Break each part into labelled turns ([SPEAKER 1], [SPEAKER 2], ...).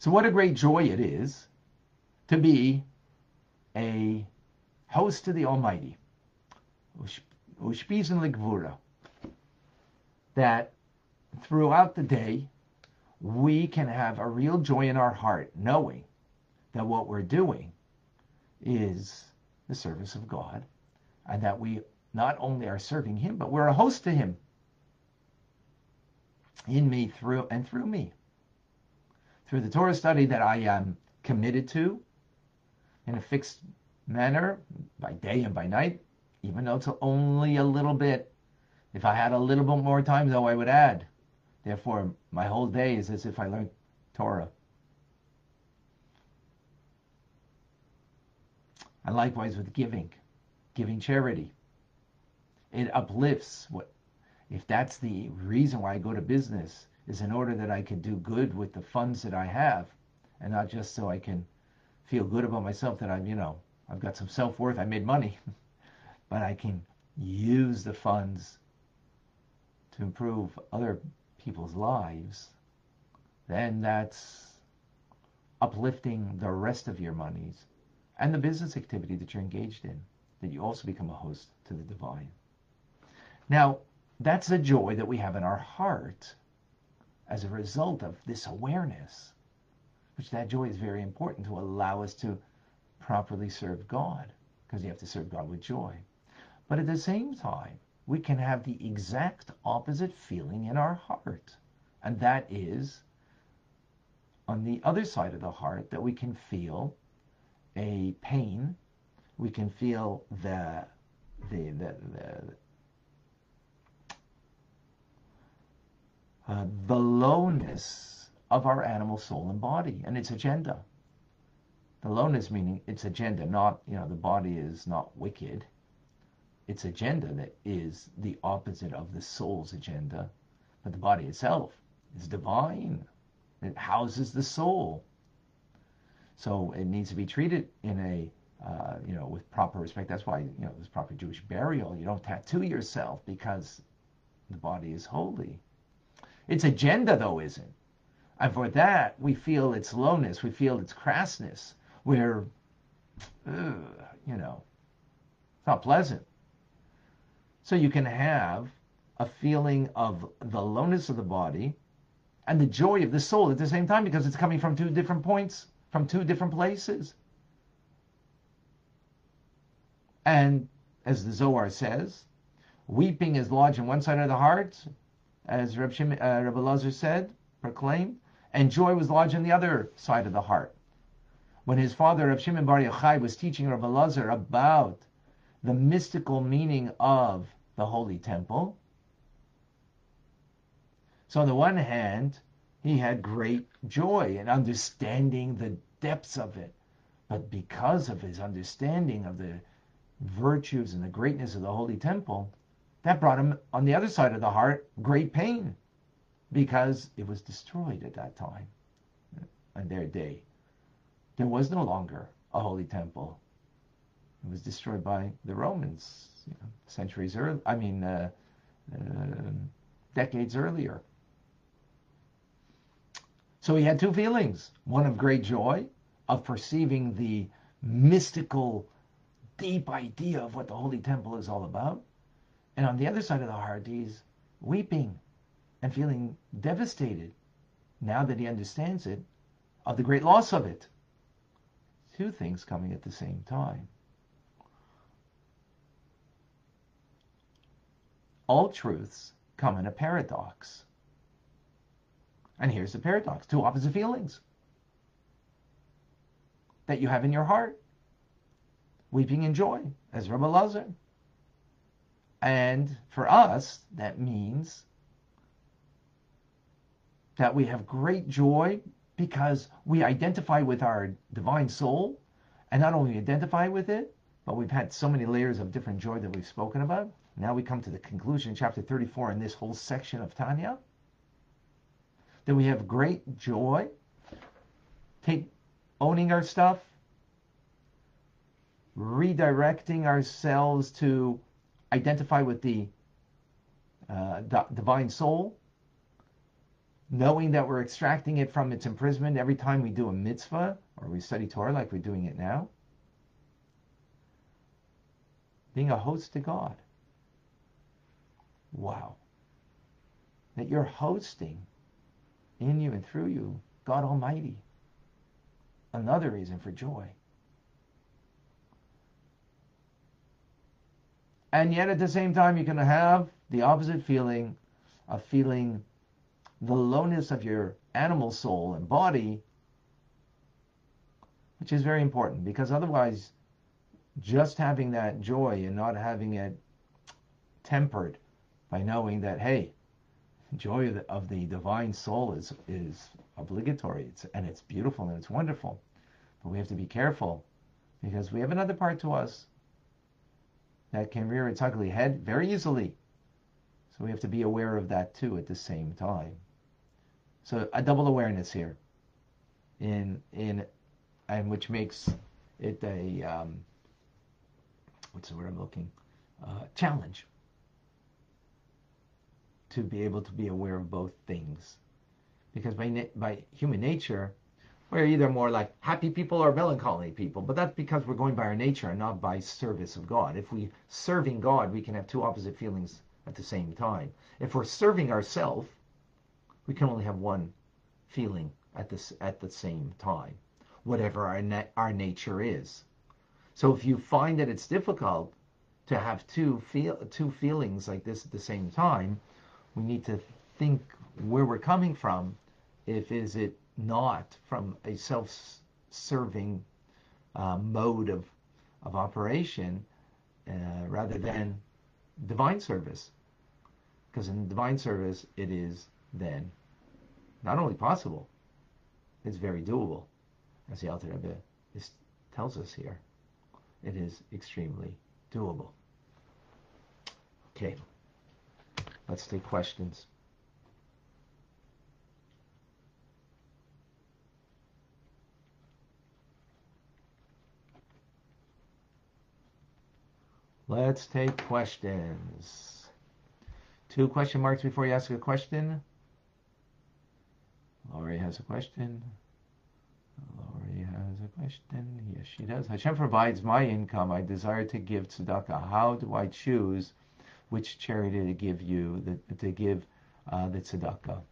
[SPEAKER 1] So, what a great joy it is to be a host to the Almighty. That throughout the day, we can have a real joy in our heart, knowing that what we're doing is the service of God, and that we not only are serving Him, but we're a host to Him in me, through and through me. Through the Torah study that I am committed to in a fixed manner by day and by night, even though it's only a little bit. If I had a little bit more time, though, I would add. Therefore, my whole day is as if I learned Torah. And likewise with giving, giving charity. It uplifts what if that's the reason why I go to business is in order that I can do good with the funds that I have and not just so I can feel good about myself that I'm, you know, I've got some self-worth, I made money, but I can use the funds to improve other people's lives, then that's uplifting the rest of your monies and the business activity that you're engaged in, that you also become a host to the divine. Now, that's the joy that we have in our heart as a result of this awareness, which that joy is very important to allow us to properly serve God, because you have to serve God with joy. But at the same time, we can have the exact opposite feeling in our heart. And that is on the other side of the heart that we can feel a pain, we can feel the the the, the uh, the lowness of our animal soul and body and its agenda. The lowness meaning its agenda, not, you know, the body is not wicked. Its agenda that is the opposite of the soul's agenda. But the body itself is divine. It houses the soul. So it needs to be treated in a, uh, you know, with proper respect. That's why, you know, there's proper Jewish burial. You don't tattoo yourself because the body is holy. Its agenda, though, isn't. And for that, we feel its lowness, we feel its crassness, where, ugh, you know, it's not pleasant. So you can have a feeling of the lowness of the body and the joy of the soul at the same time because it's coming from two different points, from two different places. And as the Zohar says, weeping is lodged in one side of the heart, as Reb, Shim, uh, Reb Elazar said, proclaimed, and joy was lodged on the other side of the heart. When his father, Reb Shimon Bar Yochai, was teaching Reb Elazar about the mystical meaning of the Holy Temple, so on the one hand, he had great joy in understanding the depths of it. But because of his understanding of the virtues and the greatness of the Holy Temple, that brought him on the other side of the heart great pain because it was destroyed at that time on their day. There was no longer a holy temple. It was destroyed by the Romans you know, centuries early. I mean, uh, uh, decades earlier. So he had two feelings: one of great joy, of perceiving the mystical, deep idea of what the holy temple is all about, and on the other side of the heart, he's weeping and feeling devastated now that he understands it of the great loss of it. Two things coming at the same time. All truths come in a paradox. And here's the paradox two opposite feelings that you have in your heart weeping and joy, as Rabbi Lazar. And for us, that means that we have great joy because we identify with our divine soul and not only identify with it, but we've had so many layers of different joy that we've spoken about. Now we come to the conclusion, chapter 34, in this whole section of Tanya, that we have great joy, take owning our stuff, redirecting ourselves to identify with the uh, divine soul knowing that we're extracting it from its imprisonment every time we do a mitzvah or we study Torah like we're doing it now. Being a host to God. Wow. That you're hosting in you and through you God Almighty. Another reason for joy. And yet at the same time, going to have the opposite feeling of feeling the lowness of your animal soul and body, which is very important because otherwise, just having that joy and not having it tempered by knowing that, hey, joy of the, of the divine soul is, is obligatory it's, and it's beautiful and it's wonderful. But we have to be careful because we have another part to us that can rear its ugly head very easily. So we have to be aware of that too at the same time. So a double awareness here, in in, and which makes it a um, what's the word I'm looking uh, challenge to be able to be aware of both things, because by by human nature we're either more like happy people or melancholy people, but that's because we're going by our nature and not by service of God. If we serving God, we can have two opposite feelings at the same time. If we're serving ourselves, we can only have one feeling at this at the same time, whatever our na- our nature is. So if you find that it's difficult to have two feel two feelings like this at the same time, we need to think where we're coming from. If is it not from a self-serving uh, mode of, of operation uh, rather than divine service. Because in divine service, it is then not only possible, it's very doable, as the Alter Rebbe is, tells us here. It is extremely doable. Okay, let's take questions. Let's take questions. Two question marks before you ask a question. Laurie has a question. Laurie has a question. Yes, she does. Hashem provides my income. I desire to give tzedakah. How do I choose which charity to give you, the, to give uh, the tzedakah?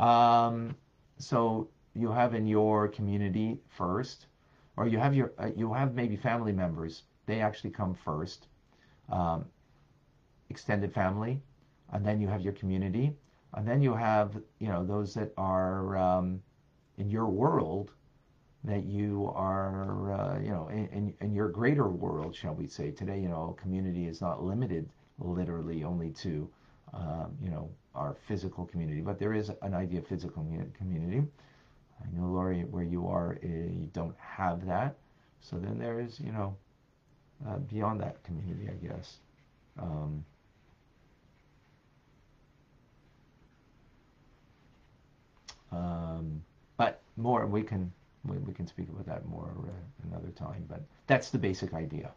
[SPEAKER 1] Um, so you have in your community first, or you have your uh, you have maybe family members. They actually come first um, extended family, and then you have your community, and then you have you know those that are um, in your world that you are uh, you know in, in your greater world, shall we say? Today, you know, community is not limited literally only to um, you know our physical community, but there is an idea of physical community. I know, Laurie, where you are, uh, you don't have that. So then there is, you know, uh, beyond that community, I guess. Um, um, but more, we can we, we, can speak about that more uh, another time. But that's the basic idea.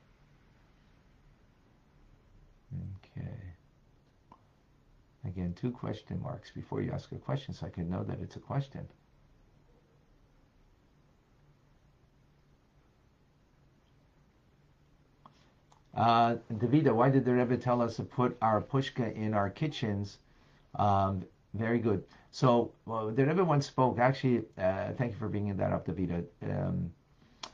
[SPEAKER 1] Okay. Again, two question marks before you ask a question, so I can know that it's a question. Uh, Davida, why did the Rebbe tell us to put our pushka in our kitchens? Um, very good. So well, the Rebbe once spoke. Actually, uh, thank you for bringing that up, Davida. Um,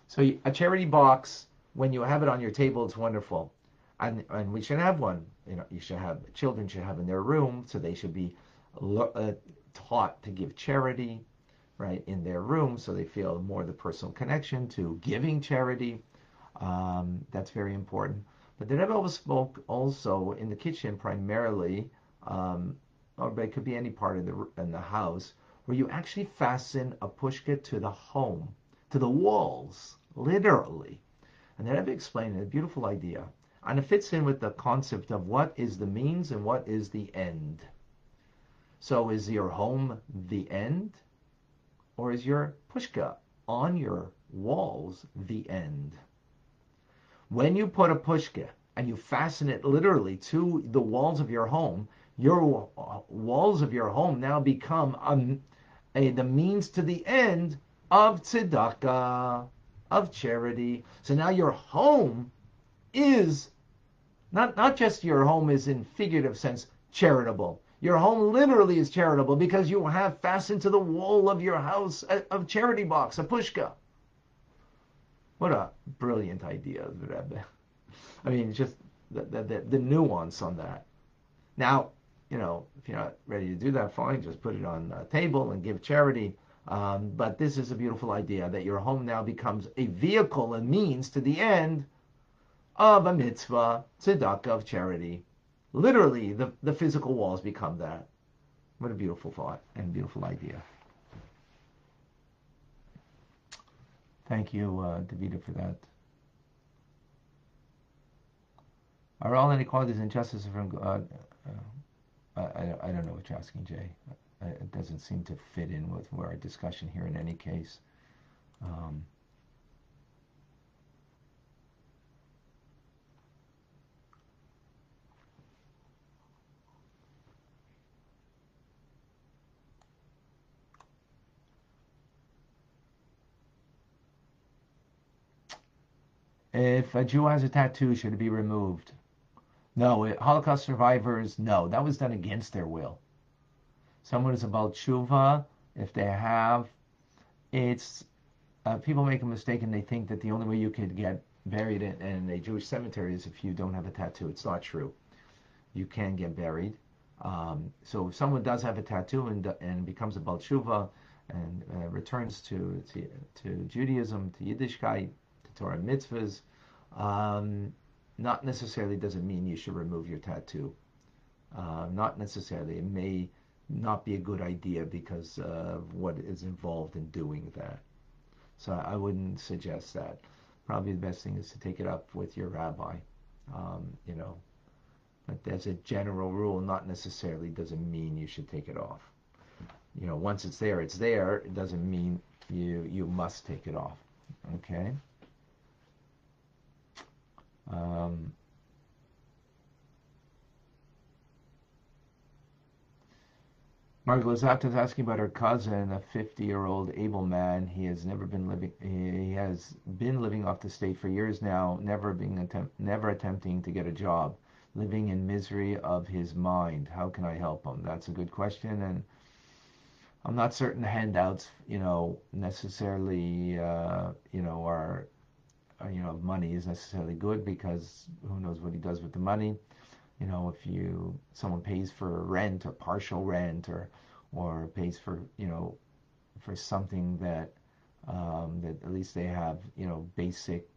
[SPEAKER 1] so a charity box, when you have it on your table, it's wonderful, and and we should have one. You know, you should have children should have in their room, so they should be uh, taught to give charity, right, in their room, so they feel more the personal connection to giving charity. Um, that's very important. But the Rebbe always spoke also in the kitchen primarily, um, or it could be any part of the in the house, where you actually fasten a pushka to the home, to the walls, literally. And the Rebbe explained a beautiful idea. And it fits in with the concept of what is the means and what is the end. So is your home the end? Or is your pushka on your walls the end? When you put a pushka and you fasten it literally to the walls of your home, your walls of your home now become a, a, the means to the end of tzedakah, of charity. So now your home is not not just your home is in figurative sense charitable. Your home literally is charitable because you have fastened to the wall of your house a, a charity box, a pushka. What a brilliant idea, Rebbe. I mean, just the, the, the, nuance on that. Now, you know, if you're not ready to do that, fine, just put it on a table and give charity. Um, but this is a beautiful idea that your home now becomes a vehicle and means to the end of a mitzvah, tzedakah, of charity. Literally, the, the physical walls become that. What a beautiful thought and beautiful idea. Thank you, uh, Davida, for that. Are all inequalities and injustices from God? Uh, I, I don't know what you're asking, Jay. It doesn't seem to fit in with our discussion here in any case. Um, If a Jew has a tattoo, should it be removed? No, it, Holocaust survivors, no, that was done against their will. Someone is about tshuva, if they have, it's uh, people make a mistake and they think that the only way you could get buried in, in, a Jewish cemetery is if you don't have a tattoo. It's not true. You can get buried. Um, so if someone does have a tattoo and, and becomes a Baal and uh, returns to, to, to Judaism, to Yiddishkeit, Torah mitzvahs, um, not necessarily doesn't mean you should remove your tattoo. Uh, not necessarily. It may not be a good idea because of what is involved in doing that. So I wouldn't suggest that. Probably the best thing is to take it up with your rabbi. Um, you know, but as a general rule, not necessarily doesn't mean you should take it off. You know, once it's there, it's there. It doesn't mean you you must take it off. Okay. Um, is asking about her cousin, a 50-year-old able man. He has never been living. He has been living off the state for years now, never being attempt, never attempting to get a job, living in misery of his mind. How can I help him? That's a good question, and I'm not certain handouts, you know, necessarily, uh, you know, are you know, money is necessarily good because who knows what he does with the money. You know, if you someone pays for rent or partial rent or or pays for you know for something that um, that at least they have you know basic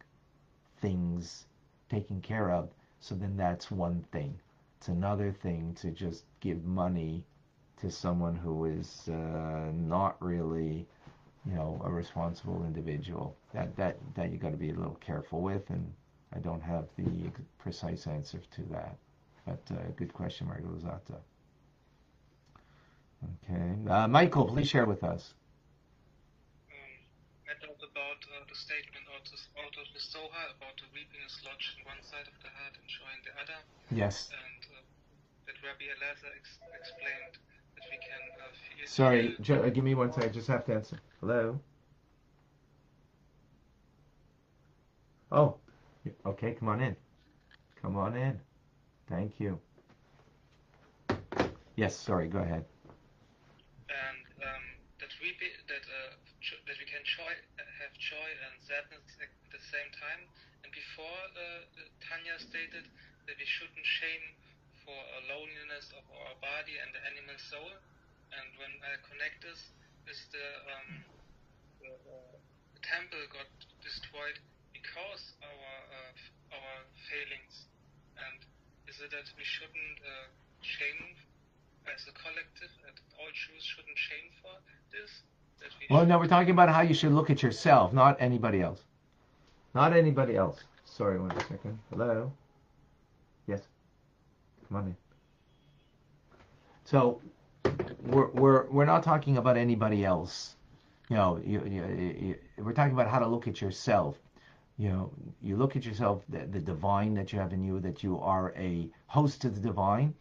[SPEAKER 1] things taken care of. So then that's one thing. It's another thing to just give money to someone who is uh, not really you know, a responsible individual. That that that you got to be a little careful with, and I don't have the precise answer to that. But uh, good question, Margaret Lozata. Okay, uh, Michael, please share with us.
[SPEAKER 2] Um, I about uh, the statement out of, out of the Zohar about the reaping is lodged in one side of the heart and showing the other.
[SPEAKER 1] Yes.
[SPEAKER 2] And uh, that Rabbi Elazar ex- explained we can uh,
[SPEAKER 1] Sorry, uh, give me one second. I just have to answer. Hello? Oh, okay, come on in. Come on in. Thank you. Yes, sorry, go ahead.
[SPEAKER 2] And um, that we be, that uh, that we can joy, have joy and sadness at the same time. And before uh, Tanya stated that we shouldn't shame for a loneliness of our body and the animal soul. And when I connect this, is the, um, the, uh, the, temple got destroyed because our uh, our failings. And is it that we shouldn't uh, shame as a collective, that all Jews shouldn't shame for this?
[SPEAKER 1] We well, no, we're talking about how you should look at yourself, not anybody else. Not anybody else. Sorry, one second. Hello? Money. So we're, we're, we're not talking about anybody else. You know, you, you, you, we're talking about how to look at yourself. You know, you look at yourself, the, the divine that you have in you, that you are a host to the divine.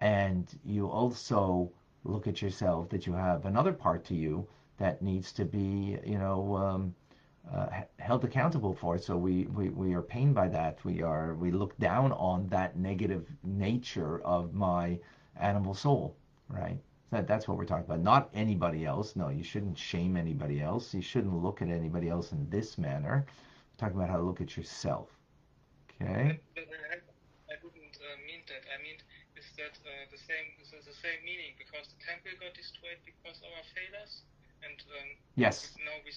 [SPEAKER 1] and you also look at yourself that you have another part to you that needs to be, you know, um, uh, held accountable for. it. So we, we, we are pained by that. We are we look down on that negative nature of my animal soul, right? That, that's what we're talking about. Not anybody else. No, you shouldn't shame anybody else. You shouldn't look at anybody else in this manner. We're talking about how to look at yourself. Okay.
[SPEAKER 2] I didn't uh, mean that. I mean, is that uh, the same? Is the same meaning because the temple got destroyed because of our failures, and um,
[SPEAKER 1] yes.
[SPEAKER 2] Now we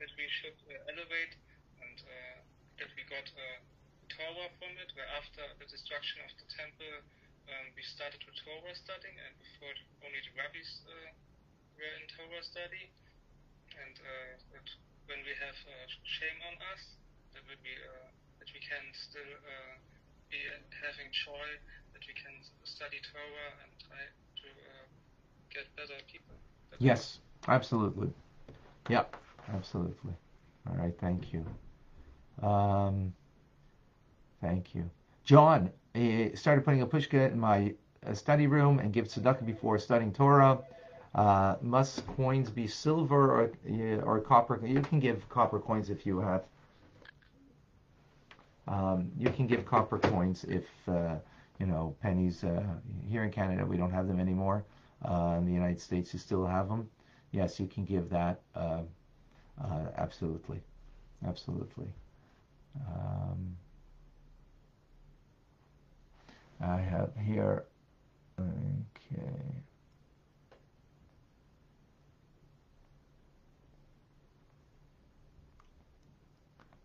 [SPEAKER 2] that we should uh, elevate and uh, that we got uh, a Torah from it, where after the destruction of the temple, um, we started with Torah studying, and before only the rabbis uh, were in Torah study, and uh, that when we have shame on us, that will be that we can still be having joy, that we can study Torah and try to get better people.
[SPEAKER 1] Yes, absolutely. Yeah, absolutely. All right, thank you. Um, thank you. John uh, started putting a pushka in my uh, study room and give tzedakah before studying Torah. Uh, must coins be silver or, uh, or copper? You can give copper coins if you have. Um, you can give copper coins if uh, you know pennies. Uh, here in Canada, we don't have them anymore. in the United States, you still have them. Yes, you can give that. Uh, absolutely, absolutely. Um, I have here. Okay.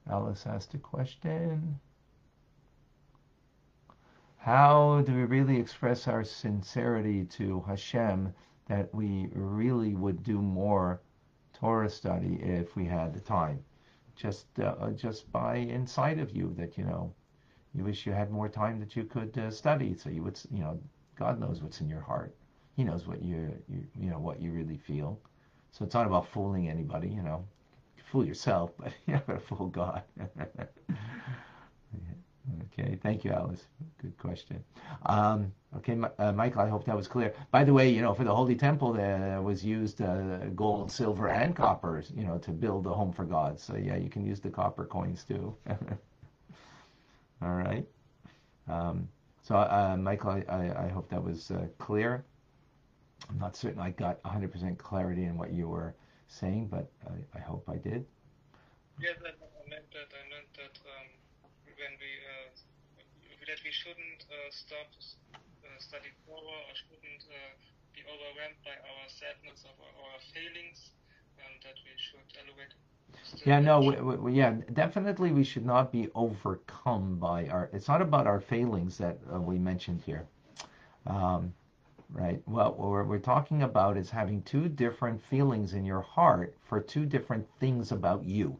[SPEAKER 1] Alice asked a question. How do we really express our sincerity to Hashem that we really would do more Torah study if we had the time. Just uh, just by inside of you that you know you wish you had more time that you could uh, study. So you would you know God knows what's in your heart. He knows what you, you you know what you really feel. So it's not about fooling anybody. You know, you fool yourself, but you are not fool God. Okay, thank you, Alice. Good question. Um, okay, uh, Michael, I hope that was clear. By the way, you know, for the Holy Temple, there was used uh, gold, silver, and copper, you know, to build the home for God. So yeah, you can use the copper coins too. All right. Um, so, uh, Michael, I, I, hope that was uh, clear. I'm not certain I got 100% clarity in what you were saying, but I, I hope I did.
[SPEAKER 2] Meant that. Um when we uh, that we shouldn't uh, stop uh, studying Torah or shouldn't be overwhelmed by our sadness of our, failings, and that we should elevate
[SPEAKER 1] yeah, no, we, we, yeah, definitely we should not be overcome by our. It's not about our failings that uh, we mentioned here, um, right? Well, what we're, we're talking about is having two different feelings in your heart for two different things about you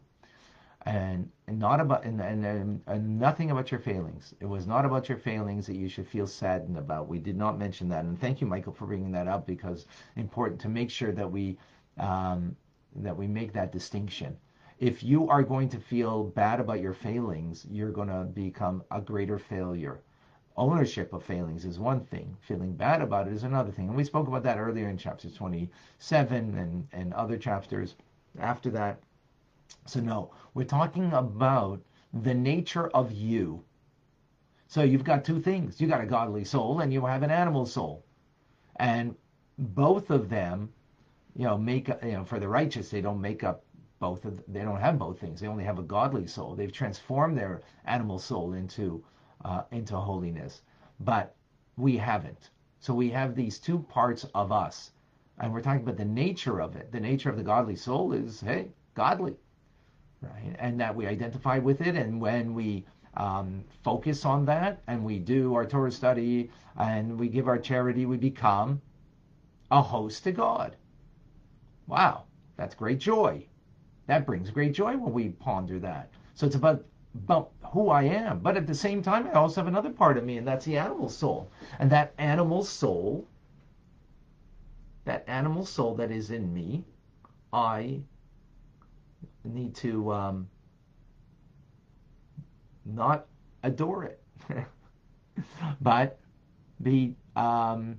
[SPEAKER 1] and, not about and, and, and, nothing about your failings. It was not about your failings that you should feel saddened about. We did not mention that, and thank you, Michael, for bringing that up because important to make sure that we um, that we make that distinction. If you are going to feel bad about your failings, you're going to become a greater failure. Ownership of failings is one thing. Feeling bad about it is another thing. And we spoke about that earlier in chapter 27 and, and other chapters after that. So, no, we're talking about the nature of you. So, you've got two things You've got a godly soul and you have an animal soul. And both of them, you know, make, you know, for the righteous, they don't make up both of, they don't have both things. They only have a godly soul. They've transformed their animal soul into, uh, into holiness. But we haven't. So, we have these two parts of us. And we're talking about the nature of it. The nature of the godly soul is, hey, godly right? And that we identify with it, and when we um, focus on that, and we do our Torah study, and we give our charity, we become a host to God. Wow, that's great joy. That brings great joy when we ponder that. So it's about about who I am, but at the same time, I also have another part of me, and that's the animal soul. And that animal soul, that animal soul that is in me, I need to um, not adore it, but be um,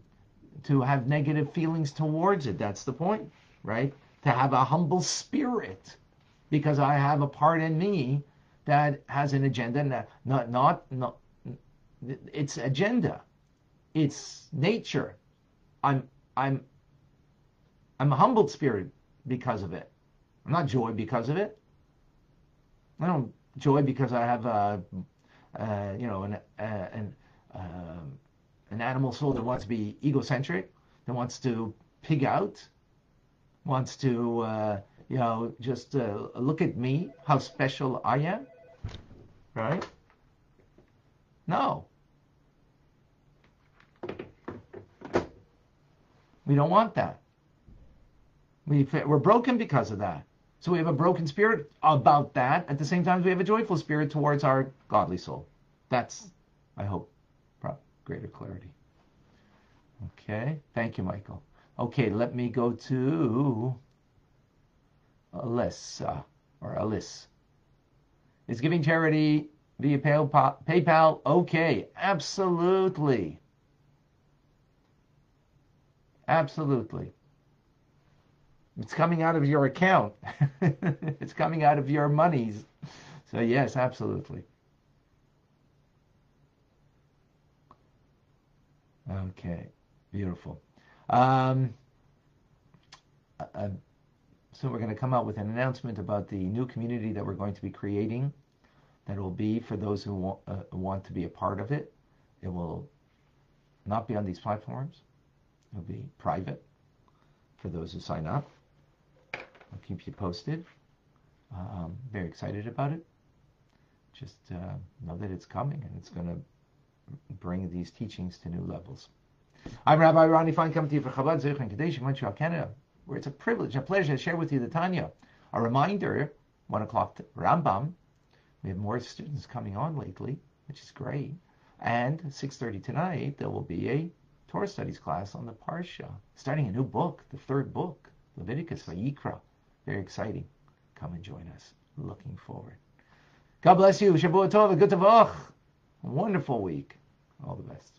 [SPEAKER 1] to have negative feelings towards it. That's the point, right? To have a humble spirit, because I have a part in me that has an agenda, not not not, its agenda, its nature. I'm I'm I'm a humbled spirit because of it. I'm not joy because of it. I don't joy because I have a, a you know an a, an uh, an animal soul that wants to be egocentric, that wants to pig out, wants to uh, you know just uh, look at me, how special I am, right? No. We don't want that. We, we're broken because of that. So we have a broken spirit about that. At the same time, we have a joyful spirit towards our godly soul. That's, I hope, greater clarity. Okay, thank you, Michael. Okay, let me go to Alyssa or Alice. Is giving charity via PayPal okay? Absolutely. Absolutely. It's coming out of your account. it's coming out of your monies. So yes, absolutely. Okay, beautiful. Um, uh, uh so we're going to come out with an announcement about the new community that we're going to be creating. That will be for those who uh, want to be a part of it. It will not be on these platforms. It will be private for those who sign up. I'll keep you posted. Um, very excited about it. Just uh, know that it's coming and it's going to bring these teachings to new levels. I'm Rabbi Ronnie Fine, coming to you from Chabad Zurich in Kadesh, Montreal, Canada, where it's a privilege, and a pleasure to share with you the Tanya. A reminder, 1 o'clock Rambam. We have more students coming on lately, which is great. And 6.30 tonight, there will be a Torah studies class on the Parsha, starting a new book, the third book, Leviticus Vayikra. Very exciting. Come and join us. Looking forward. God bless you. Shavua Tov. Good. Wonderful week. All the best.